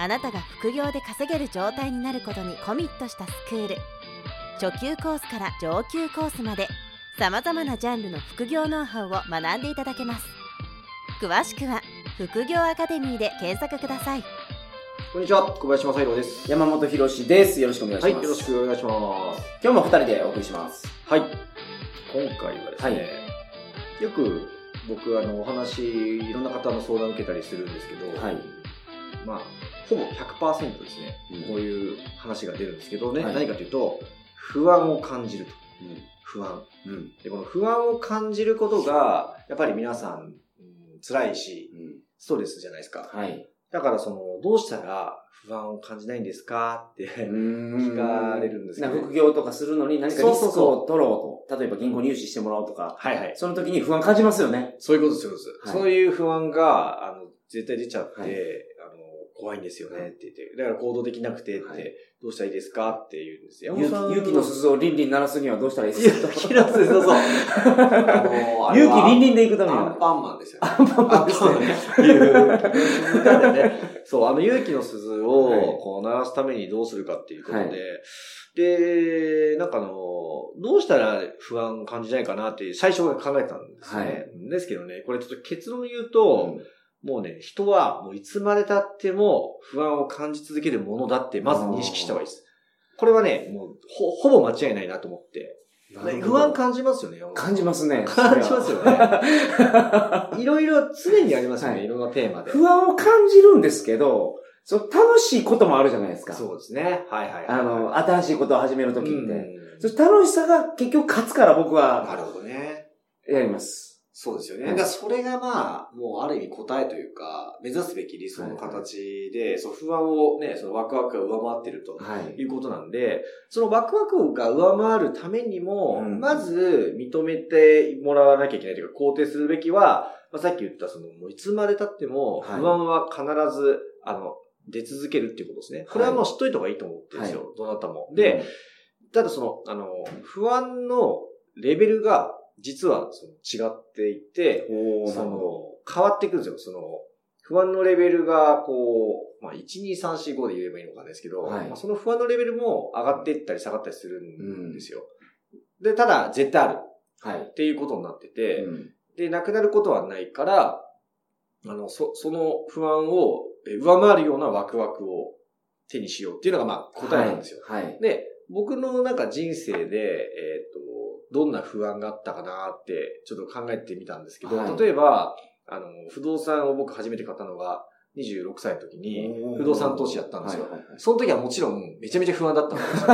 あなたが副業で稼げる状態になることにコミットしたスクール初級コースから上級コースまでさまざまなジャンルの副業ノウハウを学んでいただけます詳しくは副業アカデミーで検索くださいこんにちは、小林正宏です。山本博史です。よろしくお願いします。はい、よろしくお願いします。今日も二人でお送りします。はい。今回はですね、よく僕、あの、お話、いろんな方の相談を受けたりするんですけど、はい。まあ、ほぼ100%ですね、うんこういう話が出るんですけどね、はい何かというと、不安を感じると。不安。うん。うん。で、この不安を感じることが、やっぱり皆さん、うん辛いし、ストレスじゃないですか。はい。だから、その、どうしたら不安を感じないんですか？って、聞かれるんですけど、な副業とかするのに何かリスクを取ろうと。例えば銀行入試してもらおうとか。はいはい。その時に不安感じますよね。そういうことです、そういうことです。はいそういう不安が、あの、絶対出ちゃって、はい怖いんですよねって言って、だから行動できなくてって、はいどうしたらいいですか？って言うんですよ。勇気の鈴をリンリン鳴らすにはどうしたらいいですか？勇気の鈴、そうそう。勇気リンリンで行くためには。アンパンマンですよね。アンパンマンですね勇気の鈴なんでね。そう、あの勇気の鈴をはいこう鳴らすためにどうするかっていうことで、はいで、なんかあの、どうしたら不安感じないかなって最初は考えたんですね。はいですけどね、これちょっと結論言うと、もうね、人はもういつまで経っても不安を感じ続けるものだってまず認識した方がいいです。これはね、もうほほぼ間違いないなと思って。ね不安感じますよね。感じますね。感じますよね。ね。いろいろ常にありますよね、はいい、ろんなテーマで。不安を感じるんですけど、そう楽しいこともあるじゃないですか。そうですね。はいはいはい。あの、新しいことを始めるときって。うん楽しさが結局勝つから僕なはるほどね。やります。そうですよね。はいだからそれがまあ、もうある意味答えというか、目指すべき理想の形で、そう不安をね、そのワクワクが上回ってると。はい。いうことなんで、そのワクワクが上回るためにも、うんまず認めてもらわなきゃいけないというか、肯定するべきは、まあ、さっき言ったその、もういつまで経っても、はい不安は必ず、あの、出続けるっていうことですね。これはもう知っといた方がいいと思ってるんですよ。どなたも。で、ただその、あの、不安のレベルが、実はその違っていて、その、変わってくるんですよ。その、不安のレベルが、こう、まあ、1、2、3、4、5で言えばいいのかんですけど、はいまあ、その不安のレベルも上がっていったり下がったりするんですよ。で、ただ、絶対あるど。はい。っていうことになってて、うんで、なくなることはないから、あの、そ、その不安をえ上回るようなワクワクを手にしようっていうのが、まあ、答えなんですよ。はい。はい。で、僕のなんか人生で、えっ、と、どんな不安があったかなって、ちょっと考えてみたんですけど、はい例えば、あの、不動産を僕初めて買ったのが26歳の時に、不動産投資やったんですよ。はいはいはいその時はもちろんめちゃめちゃ不安だったんですよ。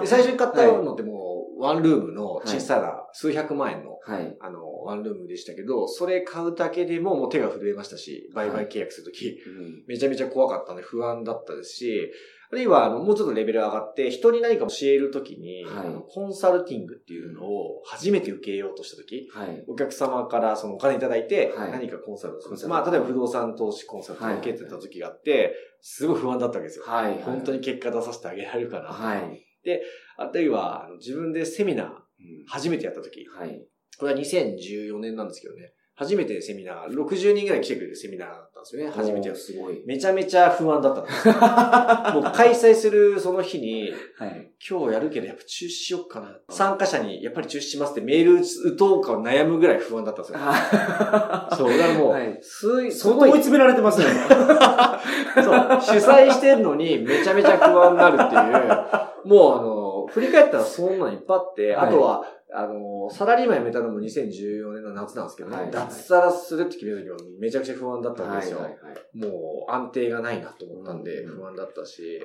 で 最初に買ったのってもう、ワンルームの小さな数百万円の、はい。あの、ワンルームでしたけど、それ買うだけでももう手が震えましたし、売買契約するとき、うんめちゃめちゃ怖かったんで不安だったですし、あるいは、あの、もうちょっとレベル上がって、人に何か教えるときに、はいコンサルティングっていうのを初めて受けようとしたとき、はい。お客様からそのお金いただいて、はい何かコンサルをするコンサルまあ、例えば不動産投資コンサルとか受けてた時があって、すごい不安だったわけですよ。はい。本当に結果出させてあげられるかな。はい。あるいは、自分でセミナー、うん初めてやった時、はい。これは2014年なんですけどね、初めてセミナー、60人ぐらい来てくれるセミナーだったんですよね、初めてやおーる。すごい。めちゃめちゃ不安だったんですよ。もう開催するその日に、はい。今日やるけどやっぱ中止しよっかな。参加者にやっぱり中止しますってメール打とうか悩むぐらい不安だったんですよ。あ そう、だからもう、はいすい、相当追い詰められてますね。そう、主催してんのにめちゃめちゃ不安になるっていう、もうあの、振り返ったらそんなんいっぱいあって、はい。あとは、あの、サラリーマン辞めたのも2014年の夏なんですけどね、はい。脱サラするって決めた時はめちゃくちゃ不安だったわけですよ。もう安定がないなと思ったんでうん。不安だったし、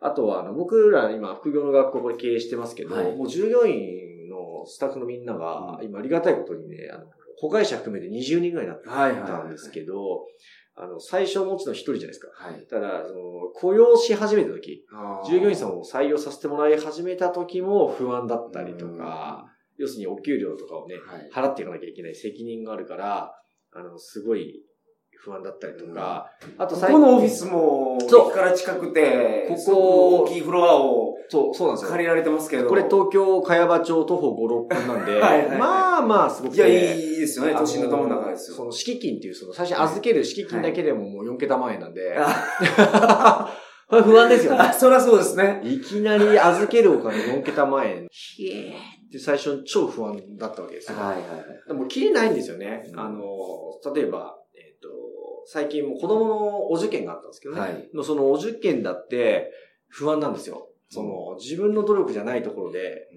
あとはあの僕ら今副業の学校これ経営してますけど、はい。もう従業員のスタッフのみんながうん。今ありがたいことにね、あの、子会社含めて20人ぐらいになっ。たんですけど、あの、最初もちろん一人じゃないですか。はい。ただ、その、雇用し始めた時、従業員さんを採用させてもらい始めた時も不安だったりとか、要するにお給料とかをね、はい。払っていかなきゃいけない責任があるから、あの、すごい不安だったりとか、あとこ最このオフィスも、そう駅から近くて、ここ大きいフロアをそう、そうなんですよ。借りられてますけど。これ東京茅場町徒歩5、6分なんで、はいはいはいまあまあすごくいや、ていいですよね。都心のど真ん中ですよ。その敷金っていう、その最初に預ける敷金だけでももう4桁万円なんで、あ これ不安ですよね。あ、そりゃそうですね。いきなり預けるお金4桁万円、ひえーって最初に超不安だったわけですよ。はいはいでも切れないんですよね。うんあの、例えば、えっ、と、最近も子供のお受験があったんですけどね。はいのそのお受験だって不安なんですよ。その、自分の努力じゃないところで、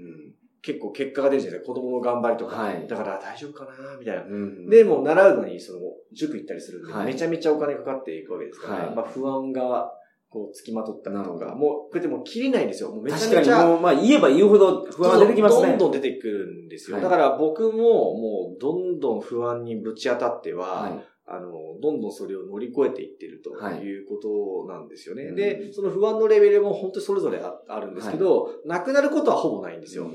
結構結果が出るじゃない？子供の頑張りとか。はいだから大丈夫かなみたいな。うん。で、もう習うのに、その、塾行ったりするんで、はいめちゃめちゃお金かかっていくわけですから、はいまあ不安が、こう、つきまとったりとか、もう、こうやってもう切れないんですよ。もうめちゃ確めちゃ。かにもう、まあ言えば言うほど不安が出てきますね。どんどん出てくるんですよ。はいだから僕も、もう、どんどん不安にぶち当たっては、はい。あの、どんどんそれを乗り越えていってるとはいいうことなんですよね。うんで、その不安のレベルも本当にそれぞれああるんですけど、なくなることはほぼないんですよ。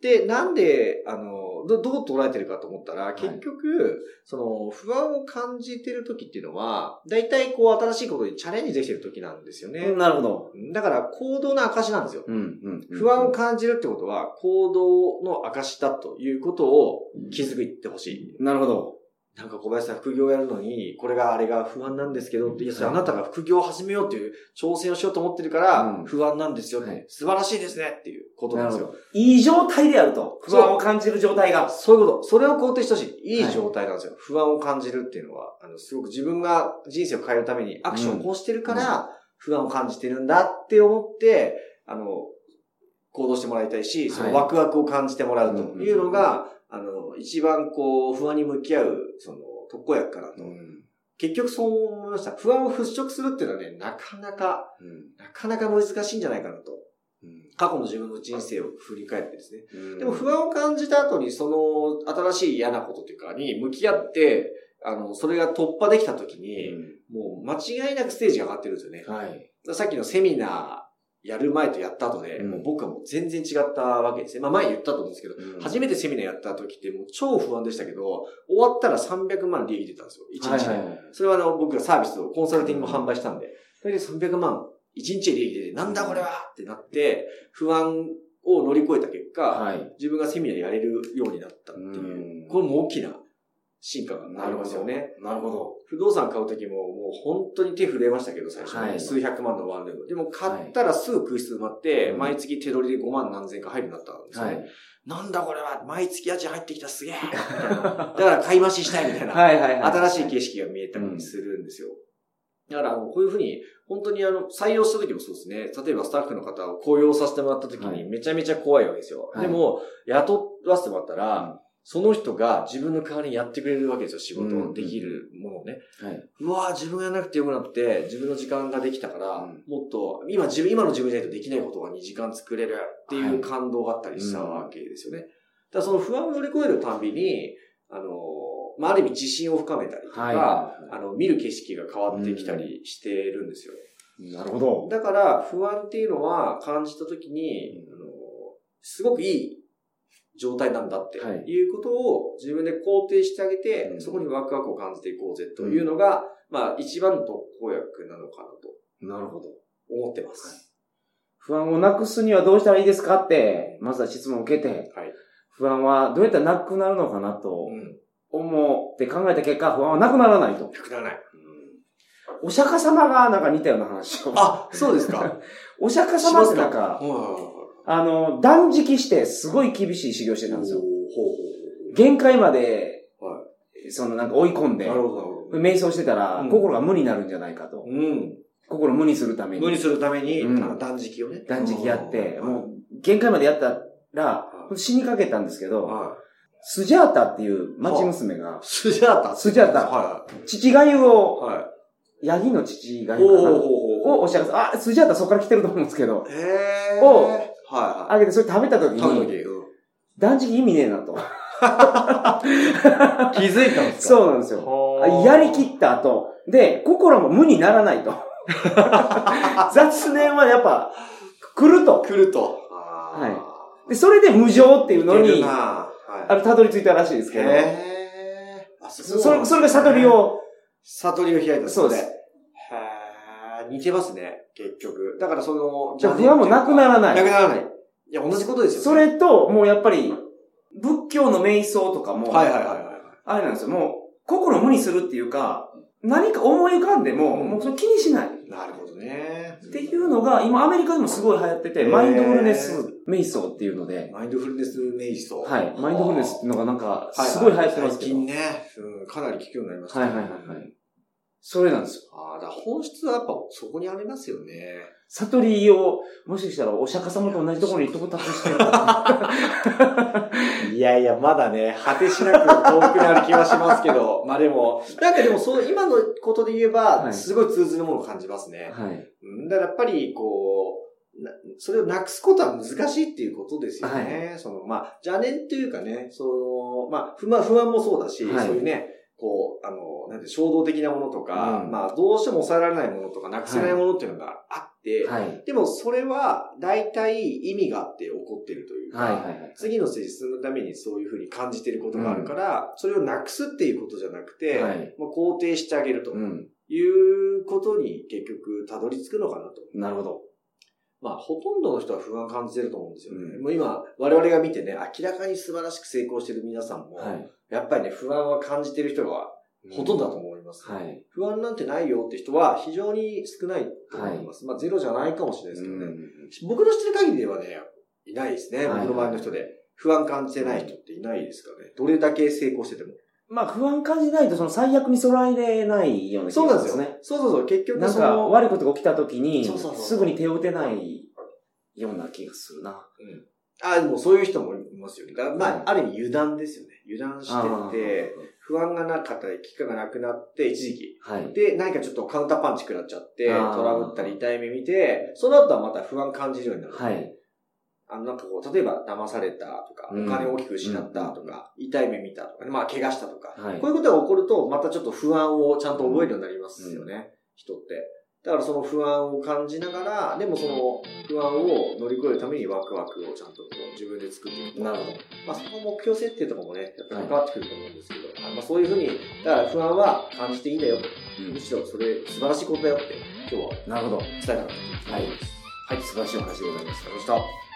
で、なんで、あの、ど、どう捉えてるかと思ったら、い結局、その、不安を感じてる時っていうのは、大体こう、新しいことにチャレンジできてる時なんですよね。うんなるほど。だから、行動の証なんですよ。うん、うん。不安を感じるってことは、行動の証だということを気づいてほしい。なるほど。なんか小林さん副業やるのに、これがあれが不安なんですけどいや、それあはいなたが副業を始めようっていう挑戦をしようと思ってるからうん、不安なんですよって、はい素晴らしいですねっていうことなんですよ。いい状態であると。不安を感じる状態が。そういうこと。それを肯定してほしい。いい状態なんですよ。不安を感じるっていうのは、あの、すごく自分が人生を変えるためにアクションをこうしてるから、不安を感じてるんだって思って、あの、行動してもらいたいし、そのワクワクを感じてもらうというのが、あの、一番こう、不安に向き合う、その、特効薬かなと。結局そう思いました。不安を払拭するっていうのはね、なかなか、なかなか難しいんじゃないかなと。過去の自分の人生を振り返ってですね。でも不安を感じた後に、その新しい嫌なことというかに向き合って、あの、それが突破できた時に、もう間違いなくステージが上がってるんですよね。はい。さっきのセミナーやる前とやった後で、うんもう僕はもう全然違ったわけですね。まあ前言ったと思うんですけど、初めてセミナーやった時ってもう超不安でしたけど、終わったら300万利益出たんですよ。1日で。それはあの、僕がサービスをコンサルティングも販売したんで、それで300万、1日で利益出て、なんだこれはってなって、不安を乗り越えた結果、はい。自分がセミナーやれるようになったっていうう、これも大きな進化がありますよね。なるほど。不動産買うときももう本当に手震えましたけど、最初ね、はい数百万のワンルーム。でも買ったらすぐ空室埋まって、うん毎月手取りで5万何千か入るようになったんですよね。はい。なんだこれは毎月家賃入ってきたすげえ だから買い増ししたいみたいな。はいはいはい。新しい景色が見えたりするんですよ。だから、こういうふうに、本当にあの、採用した時もそうですね。例えばスタッフの方を雇用させてもらった時はいにめちゃめちゃ怖いわけですよ。はいでも、雇わせてもらったら、その人が自分の代わりにやってくれるわけですよ。仕事うんできるものをね。はい。うわぁ、自分がやらなくてよくなって、自分の時間ができたから、うんもっと、今自分、今の自分じゃないとできないことが2時間作れるっていはいう感動があったりしたわけですよね。だからその不安を乗り越えるたんびに、あの、まあ、ある意味自信を深めたりとか、はいはいあの、見る景色が変わってきたりしてるんですよ。なるほど。だから、不安っていうのは感じたときに、あの、すごくいい状態なんだってはいいうことを自分で肯定してあげて、うんそこにワクワクを感じていこうぜというのが、まあ一番の特効薬なのかなとなるほど。思ってます。不安をなくすにはどうしたらいいですかって、まずは質問を受けて、はい。不安はどうやったらなくなるのかなとうん。思って考えた結果、不安はなくならないと。なくならない。お釈迦様がなんか似たような話を。あ、そうですか。お釈迦様ってなんか、ほあの、断食してすごい厳しい修行してたんですよ。ほ限界まで、う。はそのなんか追い込んい。で。瞑想してたら、うん心が無になるんじゃないかと。うん。心無にするために。無にするために、うん断食をね。断食やって、うんもう限界までやったらは、死にかけたんですけど、はスジャータっていう町娘がい。、スジャータ。スジャータは父がゆい。を、はヤギの父がい。ゆかなほうほうほうほう。をおっしゃる。あ、スジャータそこから来てると思うんですけど、へー。をはいはあげてそれ食べた時い。食べに、時うん断食意味ねえなと。気づいたんですか？そうなんですよ。はあやりきった後、で、心も無にならないと。雑念はやっぱ、来ると。来ると。はい。で、それで無常っていうのに、はあの、たどり着いたらしいですい。けど、へーあ、そそれ、それが悟り。を、悟りを開いたんですそうです。へー似てますね、結局。だからその、じゃあ不安もなくならないなくならない。いや、同じことですよ、それと、もうやっぱり、仏教の瞑想とかも、はいはいはいはい。あれなんですよ、もう、心を無にするっていうか、何か思い浮かんでも、うんもうそれ気にしない。なるほどね。っていうのが、今アメリカでもすごい流行ってて、マインドフルネス瞑想っていうので、マインドフルネス瞑想。はい。マインドフルネスっていうのがなんか、すごい流行ってますけど。最近ね、うん、かなり聞くようになりましたはいはいはいはい。それなんですよ。ああ、だ本質はやっぱそこにありますよね。悟りを、もしかしたらお釈迦様と同じところに到達してる。いやいや、まだね、果てしなく遠くにある気はしますけど、まあでも、なんかでもそう、今のことで言えば、はいすごい通ずるものを感じますね。はい。うんだからやっぱり、こう、なそれをなくすことは難しいっていうことですよね。その、まあ、邪念っていうかね、その、まあ、不満、不安もそうだし、はいそういうね、こう、あの、なんて、衝動的なものとか、うんまあ、どうしても抑えられないものとか、なくせないものっていうのがあって、はい。でもそれは大体意味があって起こってるというか、はいはいはい。次のステージ進むためにそういうふうに感じてることがあるから、それをなくすっていうことじゃなくて、はいまあ、肯定してあげるとうん。いうことに結局たどり着くのかなと。なるほど。まあ、ほとんどの人は不安感じてると思うんですよね。うんもう今、我々が見てね、明らかに素晴らしく成功してる皆さんも、はい。やっぱりね、不安は感じてる人がほとんどだと思います、はい。不安なんてないよって人は非常に少ないと思います。まあ、ゼロじゃないかもしれないですけどね。僕の知ってる限りではね、いないですね。はい僕の周りの人で。不安感じてない人っていないですかね。どれだけ成功してても。まあ、不安感じないと、その最悪に備えれないような気そうなんですね。ね。そうそうそう。結局なんか、悪いことが起きた時に、すぐに手を打てないような気がするな。うんあ、でもそういう人もいますよね。まあ、はいある意味油断ですよね。油断あしてて、不安がなかったり、危機感がなくなって、一時期。ーはい。で、何かちょっとカウンターパンチ食らっちゃって、トラブったり痛い目見て、その後はまた不安感じるようになる。はい。あの、なんかこう、例えば騙されたとか、うんお金を大きく失ったとか、痛い目見たとかね、まあ、怪我したとか、はいこういうことが起こると、またちょっと不安をちゃんと覚えるようになりますよね、人って。だからその不安を感じながら、でもその不安を乗り越えるためにワクワクをちゃんとこう自分で作っていく。なるほど。まあ、その目標設定とかもね、やっぱり関わってくると思うんですけど、あまあ、そういうふうに、だから不安は感じていいんだよと。むしろそれ素晴らしいことだよって、今日はなるほど。伝えたかったとはい思います。はい、素晴らしいお話でございます。ありがとうございました。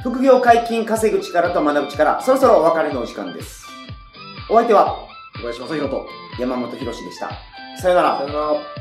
副業解禁稼ぐ力と学ぶ力、そろそろお別れのお時間です。お相手は小林正宏と、山本博史でした。さよならさ。よなら。